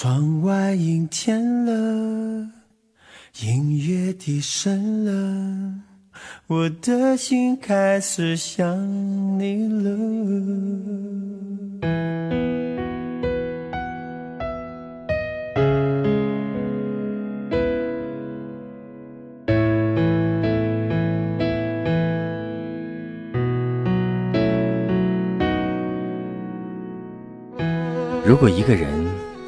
窗外阴天了，音乐低声了，我的心开始想你了。如果一个人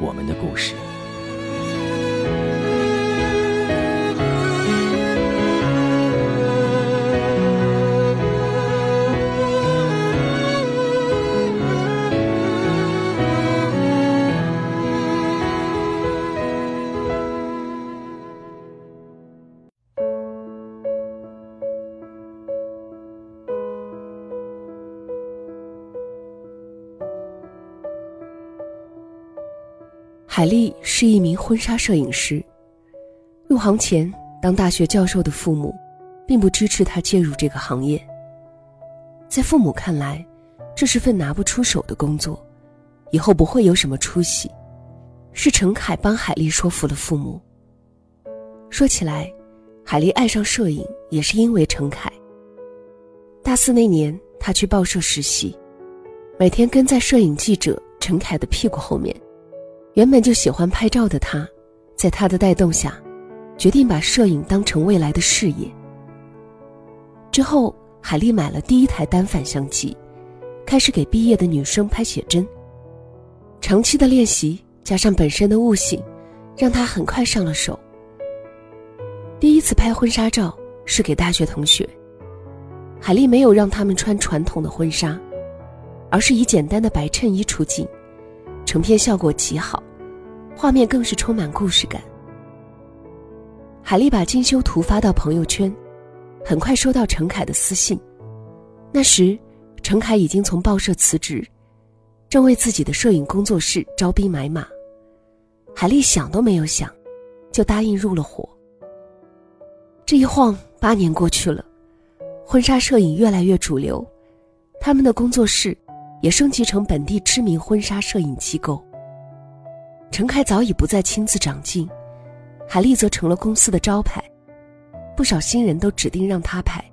我们的故事。海丽是一名婚纱摄影师。入行前，当大学教授的父母，并不支持她介入这个行业。在父母看来，这是份拿不出手的工作，以后不会有什么出息。是陈凯帮海丽说服了父母。说起来，海丽爱上摄影也是因为陈凯。大四那年，她去报社实习，每天跟在摄影记者陈凯的屁股后面。原本就喜欢拍照的他，在他的带动下，决定把摄影当成未来的事业。之后，海丽买了第一台单反相机，开始给毕业的女生拍写真。长期的练习加上本身的悟性，让他很快上了手。第一次拍婚纱照是给大学同学，海丽没有让他们穿传统的婚纱，而是以简单的白衬衣出镜。成片效果极好，画面更是充满故事感。海丽把精修图发到朋友圈，很快收到陈凯的私信。那时，陈凯已经从报社辞职，正为自己的摄影工作室招兵买马。海丽想都没有想，就答应入了伙。这一晃八年过去了，婚纱摄影越来越主流，他们的工作室。也升级成本地知名婚纱摄影机构。陈凯早已不再亲自掌镜，海丽则成了公司的招牌，不少新人都指定让她拍。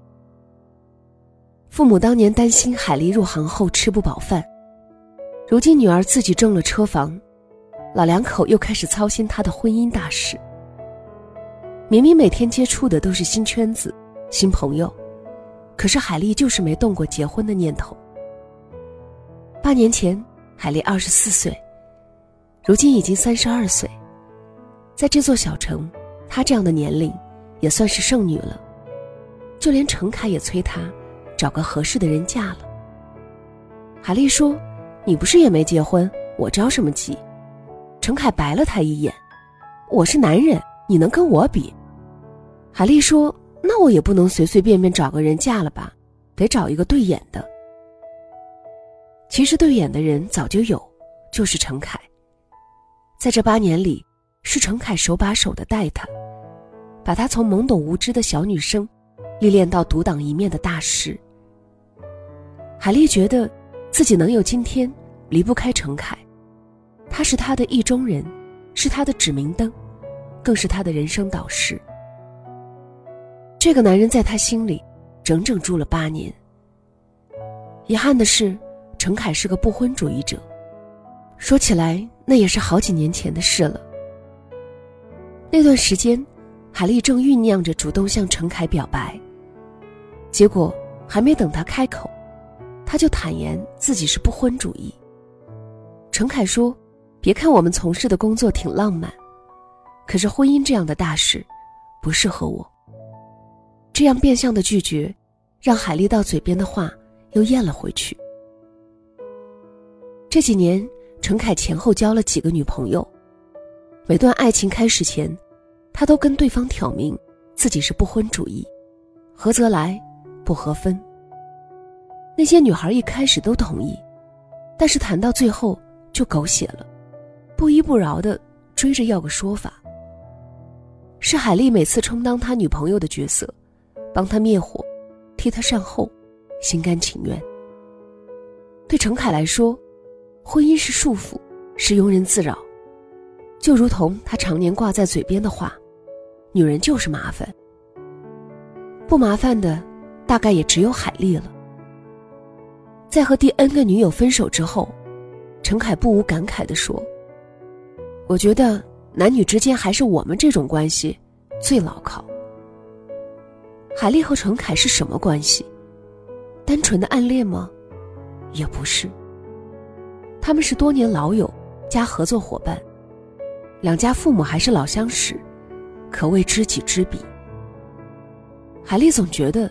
父母当年担心海丽入行后吃不饱饭，如今女儿自己挣了车房，老两口又开始操心她的婚姻大事。明明每天接触的都是新圈子、新朋友，可是海丽就是没动过结婚的念头。八年前，海丽二十四岁，如今已经三十二岁。在这座小城，她这样的年龄，也算是剩女了。就连程凯也催她，找个合适的人嫁了。海丽说：“你不是也没结婚，我着什么急？”程凯白了他一眼：“我是男人，你能跟我比？”海丽说：“那我也不能随随便便找个人嫁了吧，得找一个对眼的。”其实对眼的人早就有，就是陈凯。在这八年里，是陈凯手把手的带他，把他从懵懂无知的小女生，历练到独当一面的大师。海丽觉得，自己能有今天，离不开陈凯，他是她的意中人，是她的指明灯，更是她的人生导师。这个男人在她心里，整整住了八年。遗憾的是。陈凯是个不婚主义者，说起来那也是好几年前的事了。那段时间，海丽正酝酿着主动向陈凯表白，结果还没等他开口，他就坦言自己是不婚主义。陈凯说：“别看我们从事的工作挺浪漫，可是婚姻这样的大事，不适合我。”这样变相的拒绝，让海丽到嘴边的话又咽了回去。这几年，陈凯前后交了几个女朋友，每段爱情开始前，他都跟对方挑明自己是不婚主义，合则来，不合分。那些女孩一开始都同意，但是谈到最后就狗血了，不依不饶的追着要个说法。是海丽每次充当他女朋友的角色，帮他灭火，替他善后，心甘情愿。对陈凯来说，婚姻是束缚，是庸人自扰，就如同他常年挂在嘴边的话：“女人就是麻烦。”不麻烦的，大概也只有海丽了。在和第 N 个女友分手之后，陈凯不无感慨地说：“我觉得男女之间还是我们这种关系最牢靠。”海丽和陈凯是什么关系？单纯的暗恋吗？也不是。他们是多年老友加合作伙伴，两家父母还是老相识，可谓知己知彼。海丽总觉得，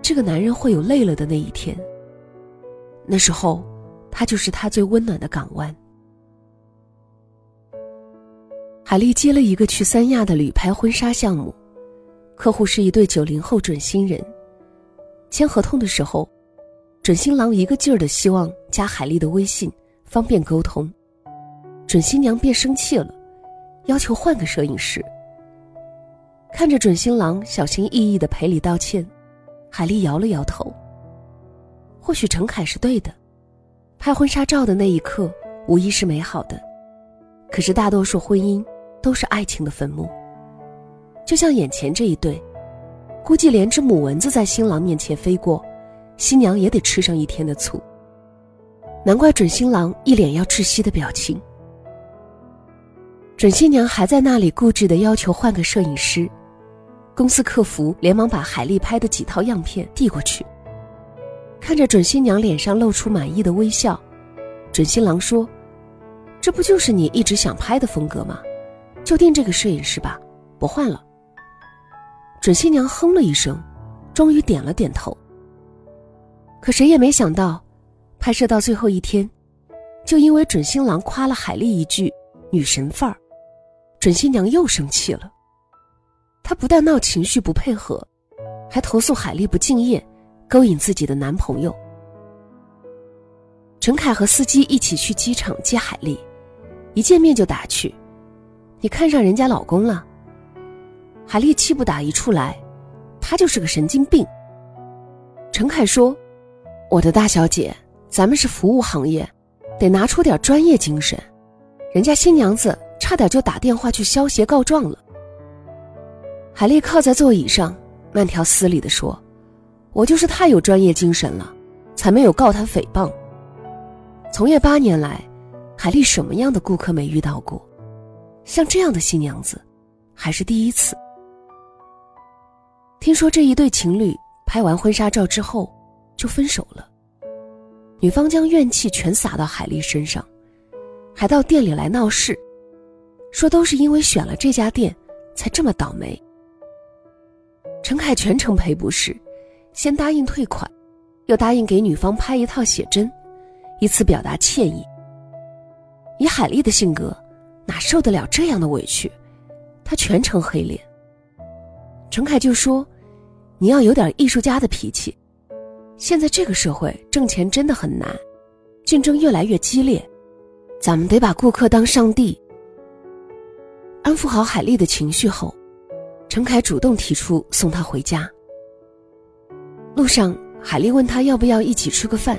这个男人会有累了的那一天。那时候，他就是他最温暖的港湾。海丽接了一个去三亚的旅拍婚纱项目，客户是一对九零后准新人。签合同的时候，准新郎一个劲儿的希望加海丽的微信，方便沟通。准新娘便生气了，要求换个摄影师。看着准新郎小心翼翼的赔礼道歉，海丽摇了摇头。或许陈凯是对的，拍婚纱照的那一刻无疑是美好的，可是大多数婚姻都是爱情的坟墓。就像眼前这一对，估计连只母蚊子在新郎面前飞过，新娘也得吃上一天的醋。难怪准新郎一脸要窒息的表情。准新娘还在那里固执的要求换个摄影师，公司客服连忙把海丽拍的几套样片递过去。看着准新娘脸上露出满意的微笑，准新郎说：“这不就是你一直想拍的风格吗？就定这个摄影师吧，不换了。”准新娘哼了一声，终于点了点头。可谁也没想到，拍摄到最后一天，就因为准新郎夸了海丽一句“女神范儿”，准新娘又生气了。她不但闹情绪不配合，还投诉海丽不敬业。勾引自己的男朋友，陈凯和司机一起去机场接海丽，一见面就打趣：“你看上人家老公了？”海丽气不打一处来，他就是个神经病。陈凯说：“我的大小姐，咱们是服务行业，得拿出点专业精神。人家新娘子差点就打电话去消协告状了。”海丽靠在座椅上，慢条斯理地说。我就是太有专业精神了，才没有告他诽谤。从业八年来，海丽什么样的顾客没遇到过？像这样的新娘子，还是第一次。听说这一对情侣拍完婚纱照之后就分手了，女方将怨气全撒到海丽身上，还到店里来闹事，说都是因为选了这家店，才这么倒霉。陈凯全程赔不是。先答应退款，又答应给女方拍一套写真，以此表达歉意。以海丽的性格，哪受得了这样的委屈？她全程黑脸。陈凯就说：“你要有点艺术家的脾气。现在这个社会挣钱真的很难，竞争越来越激烈，咱们得把顾客当上帝。”安抚好海丽的情绪后，陈凯主动提出送她回家。路上，海丽问他要不要一起吃个饭，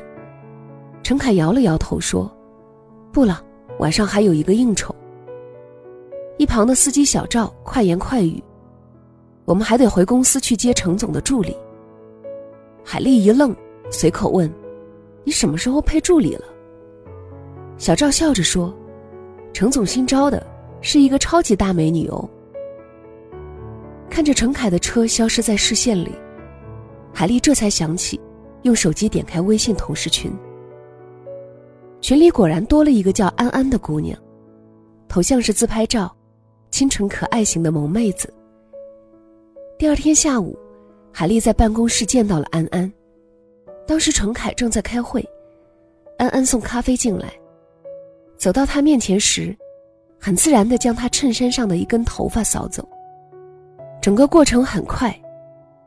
陈凯摇了摇头说：“不了，晚上还有一个应酬。”一旁的司机小赵快言快语：“我们还得回公司去接程总的助理。”海丽一愣，随口问：“你什么时候配助理了？”小赵笑着说：“程总新招的，是一个超级大美女哦。”看着陈凯的车消失在视线里。海丽这才想起，用手机点开微信同事群。群里果然多了一个叫安安的姑娘，头像是自拍照，清纯可爱型的萌妹子。第二天下午，海丽在办公室见到了安安，当时程凯正在开会，安安送咖啡进来，走到他面前时，很自然地将他衬衫上的一根头发扫走。整个过程很快，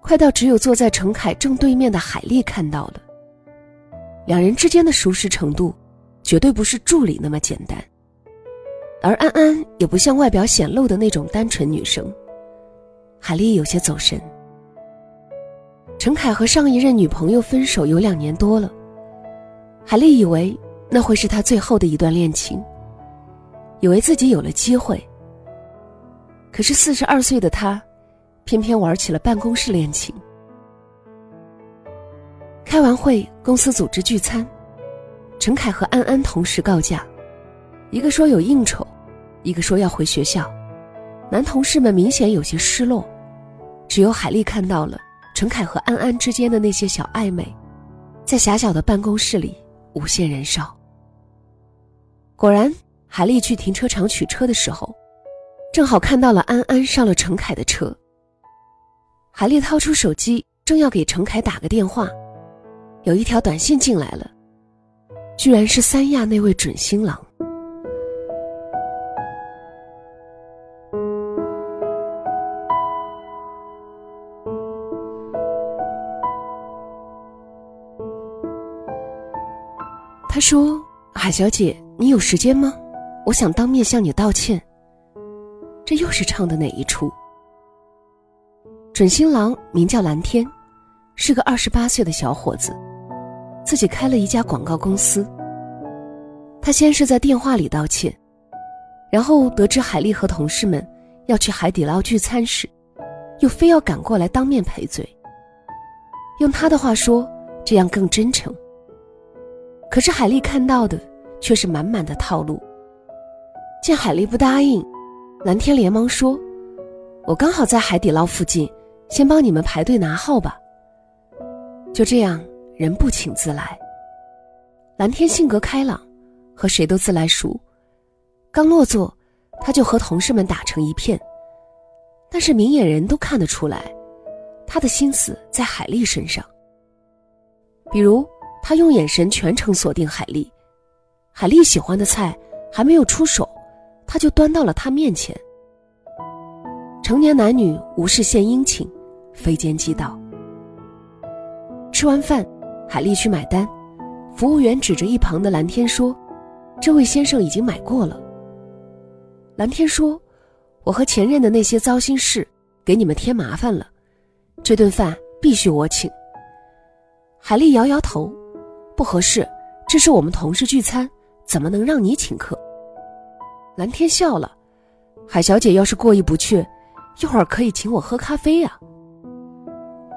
快到只有坐在程凯正对面的海丽看到了。两人之间的熟识程度，绝对不是助理那么简单。而安安也不像外表显露的那种单纯女生。海丽有些走神。陈凯和上一任女朋友分手有两年多了，海丽以为那会是他最后的一段恋情，以为自己有了机会。可是四十二岁的他，偏偏玩起了办公室恋情。开完会，公司组织聚餐，陈凯和安安同时告假，一个说有应酬，一个说要回学校。男同事们明显有些失落，只有海丽看到了。陈凯和安安之间的那些小暧昧，在狭小的办公室里无限燃烧。果然，海丽去停车场取车的时候，正好看到了安安上了陈凯的车。海丽掏出手机，正要给陈凯打个电话，有一条短信进来了，居然是三亚那位准新郎。他说：“海小姐，你有时间吗？我想当面向你道歉。”这又是唱的哪一出？准新郎名叫蓝天，是个二十八岁的小伙子，自己开了一家广告公司。他先是在电话里道歉，然后得知海丽和同事们要去海底捞聚餐时，又非要赶过来当面赔罪。用他的话说，这样更真诚。可是海丽看到的却是满满的套路。见海丽不答应，蓝天连忙说：“我刚好在海底捞附近，先帮你们排队拿号吧。”就这样，人不请自来。蓝天性格开朗，和谁都自来熟。刚落座，他就和同事们打成一片。但是明眼人都看得出来，他的心思在海丽身上。比如。他用眼神全程锁定海丽，海丽喜欢的菜还没有出手，他就端到了他面前。成年男女无事献殷勤，非奸即盗。吃完饭，海丽去买单，服务员指着一旁的蓝天说：“这位先生已经买过了。”蓝天说：“我和前任的那些糟心事，给你们添麻烦了，这顿饭必须我请。”海丽摇摇头。不合适，这是我们同事聚餐，怎么能让你请客？蓝天笑了，海小姐要是过意不去，一会儿可以请我喝咖啡呀。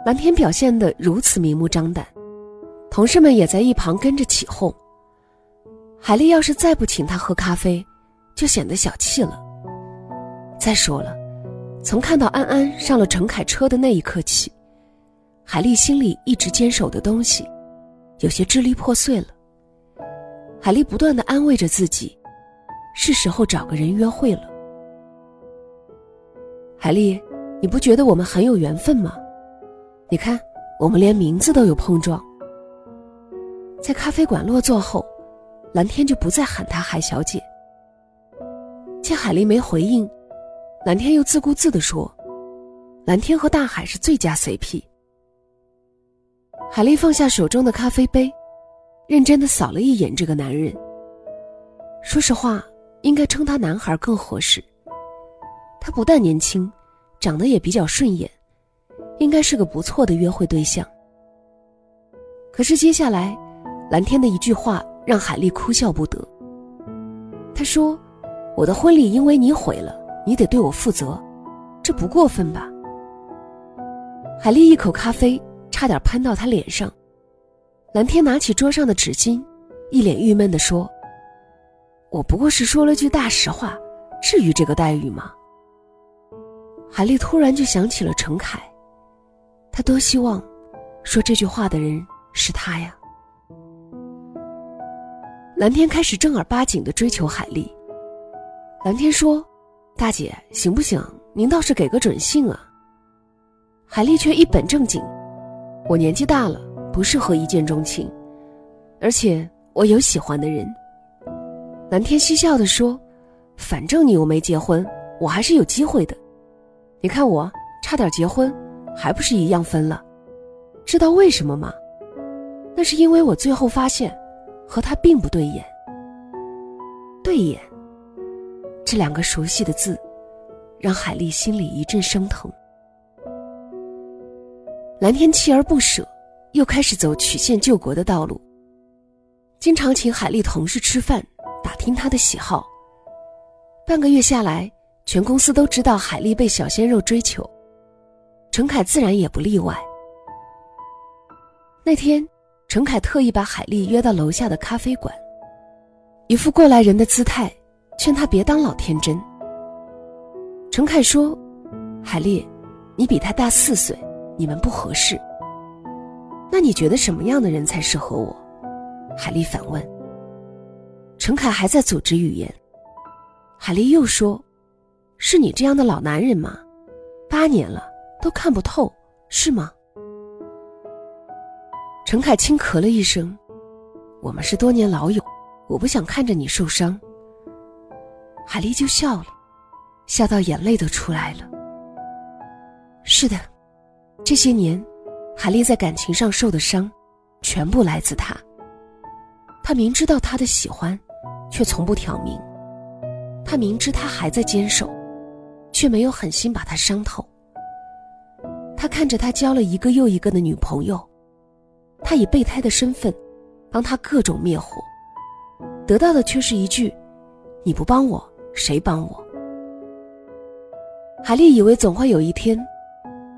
蓝天表现得如此明目张胆，同事们也在一旁跟着起哄。海丽要是再不请他喝咖啡，就显得小气了。再说了，从看到安安上了陈凯车的那一刻起，海丽心里一直坚守的东西。有些支离破碎了。海丽不断的安慰着自己，是时候找个人约会了。海丽，你不觉得我们很有缘分吗？你看，我们连名字都有碰撞。在咖啡馆落座后，蓝天就不再喊她海小姐。见海丽没回应，蓝天又自顾自的说：“蓝天和大海是最佳 CP。”海丽放下手中的咖啡杯，认真的扫了一眼这个男人。说实话，应该称他男孩更合适。他不但年轻，长得也比较顺眼，应该是个不错的约会对象。可是接下来，蓝天的一句话让海丽哭笑不得。他说：“我的婚礼因为你毁了，你得对我负责，这不过分吧？”海丽一口咖啡。差点喷到他脸上，蓝天拿起桌上的纸巾，一脸郁闷地说：“我不过是说了句大实话，至于这个待遇吗？”海丽突然就想起了陈凯，他多希望说这句话的人是他呀。蓝天开始正儿八经的追求海丽。蓝天说：“大姐，行不行？您倒是给个准信啊。”海丽却一本正经。我年纪大了，不适合一见钟情，而且我有喜欢的人。蓝天嬉笑地说：“反正你又没结婚，我还是有机会的。你看我差点结婚，还不是一样分了？知道为什么吗？那是因为我最后发现，和他并不对眼。对眼，这两个熟悉的字，让海丽心里一阵生疼。蓝天锲而不舍，又开始走曲线救国的道路。经常请海丽同事吃饭，打听她的喜好。半个月下来，全公司都知道海丽被小鲜肉追求，陈凯自然也不例外。那天，陈凯特意把海丽约到楼下的咖啡馆，一副过来人的姿态，劝她别当老天真。陈凯说：“海丽，你比他大四岁，你们不合适。那你觉得什么样的人才适合我？”海丽反问。陈凯还在组织语言。海丽又说：“是你这样的老男人吗？八年了都看不透，是吗？”陈凯轻咳了一声：“我们是多年老友，我不想看着你受伤。”海丽就笑了，笑到眼泪都出来了。是的，这些年，海丽在感情上受的伤，全部来自他。他明知道他的喜欢，却从不挑明。他明知他还在坚守，却没有狠心把他伤透。他看着他交了一个又一个的女朋友，他以备胎的身份，帮他各种灭火，得到的却是一句：“你不帮我，谁帮我？”海丽以为总会有一天，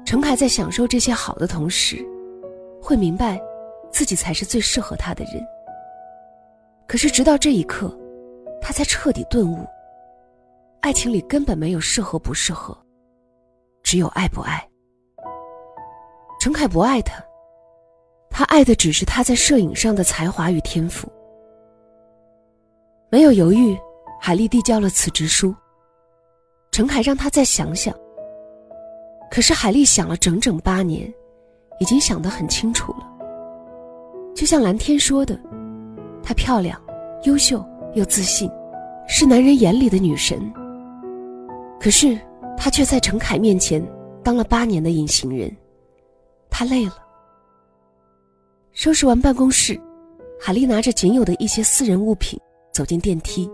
陈凯在享受这些好的同时，会明白，自己才是最适合他的人。可是直到这一刻，他才彻底顿悟。爱情里根本没有适合不适合，只有爱不爱。陈凯不爱他，他爱的只是他在摄影上的才华与天赋。没有犹豫，海丽递交了辞职书。陈凯让他再想想。可是海丽想了整整八年，已经想得很清楚了。就像蓝天说的，她漂亮、优秀又自信，是男人眼里的女神。可是，他却在陈凯面前当了八年的隐形人，他累了。收拾完办公室，海丽拿着仅有的一些私人物品走进电梯，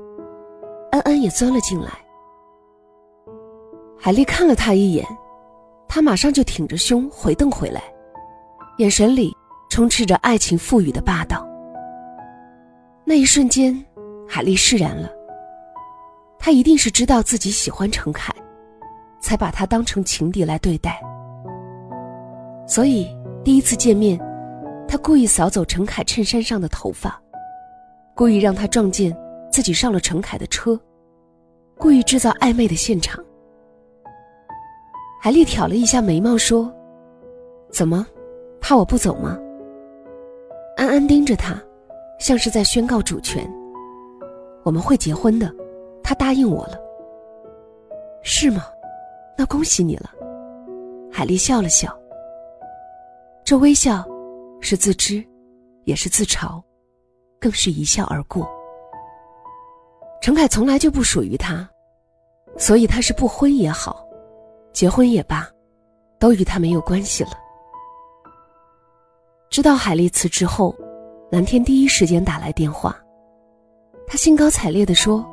安安也钻了进来。海丽看了他一眼，他马上就挺着胸回瞪回来，眼神里充斥着爱情赋予的霸道。那一瞬间，海丽释然了。他一定是知道自己喜欢陈凯，才把他当成情敌来对待。所以第一次见面，他故意扫走陈凯衬衫上的头发，故意让他撞见自己上了陈凯的车，故意制造暧昧的现场。海丽挑了一下眉毛说：“怎么，怕我不走吗？”安安盯着他，像是在宣告主权。我们会结婚的。他答应我了，是吗？那恭喜你了。海丽笑了笑，这微笑是自知，也是自嘲，更是一笑而过。陈凯从来就不属于他，所以他是不婚也好，结婚也罢，都与他没有关系了。知道海丽辞职后，蓝天第一时间打来电话，他兴高采烈地说。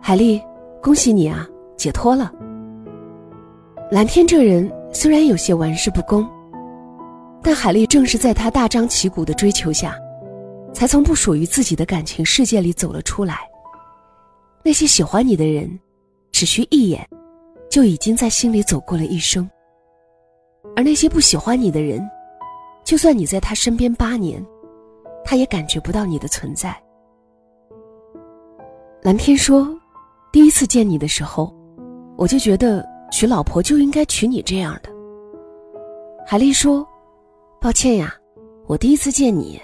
海丽，恭喜你啊，解脱了。蓝天这人虽然有些玩世不恭，但海丽正是在他大张旗鼓的追求下，才从不属于自己的感情世界里走了出来。那些喜欢你的人，只需一眼，就已经在心里走过了一生；而那些不喜欢你的人，就算你在他身边八年，他也感觉不到你的存在。蓝天说。第一次见你的时候，我就觉得娶老婆就应该娶你这样的。海丽说：“抱歉呀，我第一次见你，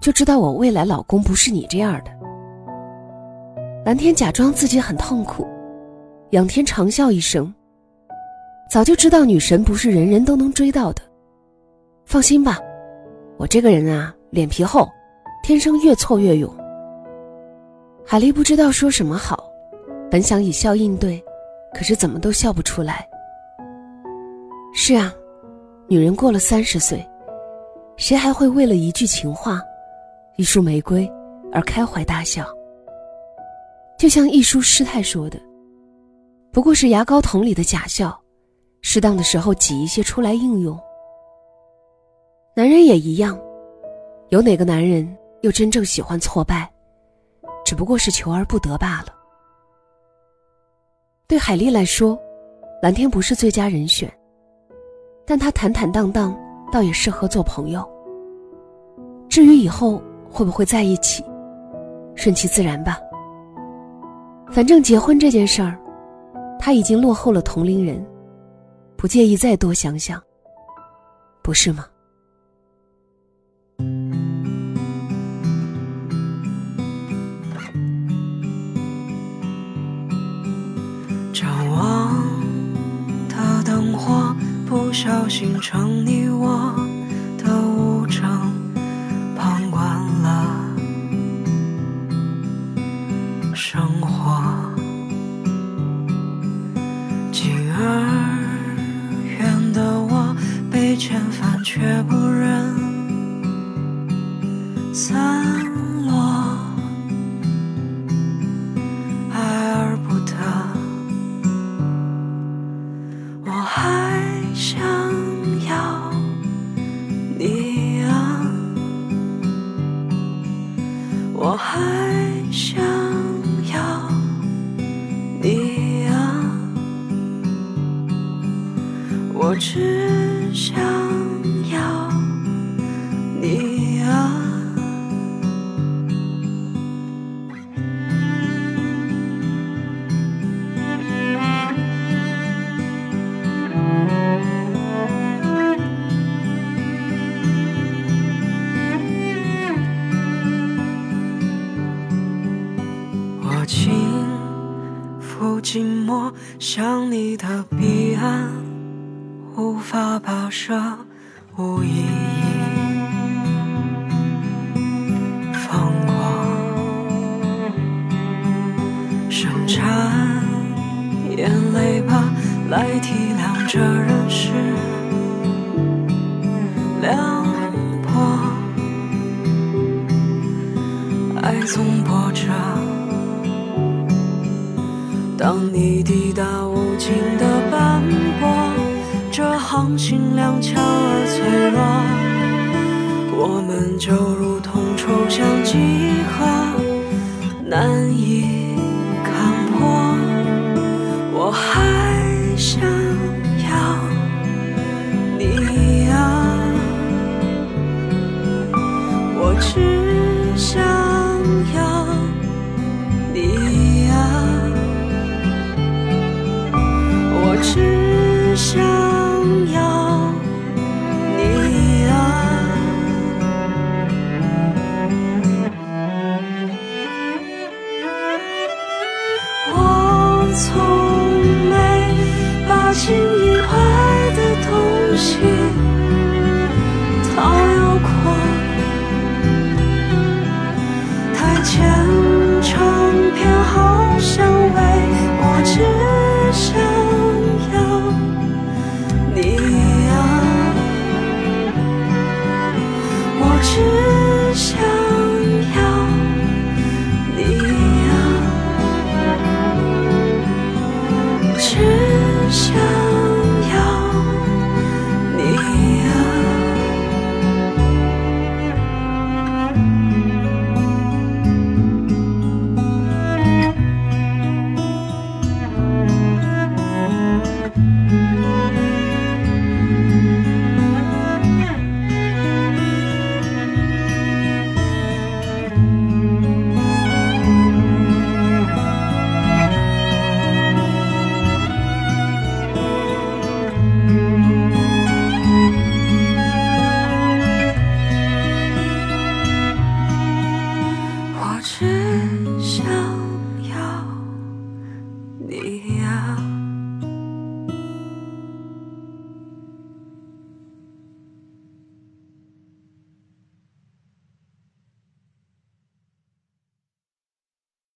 就知道我未来老公不是你这样的。”蓝天假装自己很痛苦，仰天长笑一声。早就知道女神不是人人都能追到的，放心吧，我这个人啊，脸皮厚，天生越挫越勇。海丽不知道说什么好。本想以笑应对，可是怎么都笑不出来。是啊，女人过了三十岁，谁还会为了一句情话、一束玫瑰而开怀大笑？就像一书师太说的，不过是牙膏桶里的假笑，适当的时候挤一些出来应用。男人也一样，有哪个男人又真正喜欢挫败？只不过是求而不得罢了。对海丽来说，蓝天不是最佳人选，但他坦坦荡荡，倒也适合做朋友。至于以后会不会在一起，顺其自然吧。反正结婚这件事儿，他已经落后了同龄人，不介意再多想想，不是吗？张望的灯火不小心成你我的无常，当你抵达无尽的斑驳，这航行踉跄而脆弱，我们就如同抽象几何，难以只想。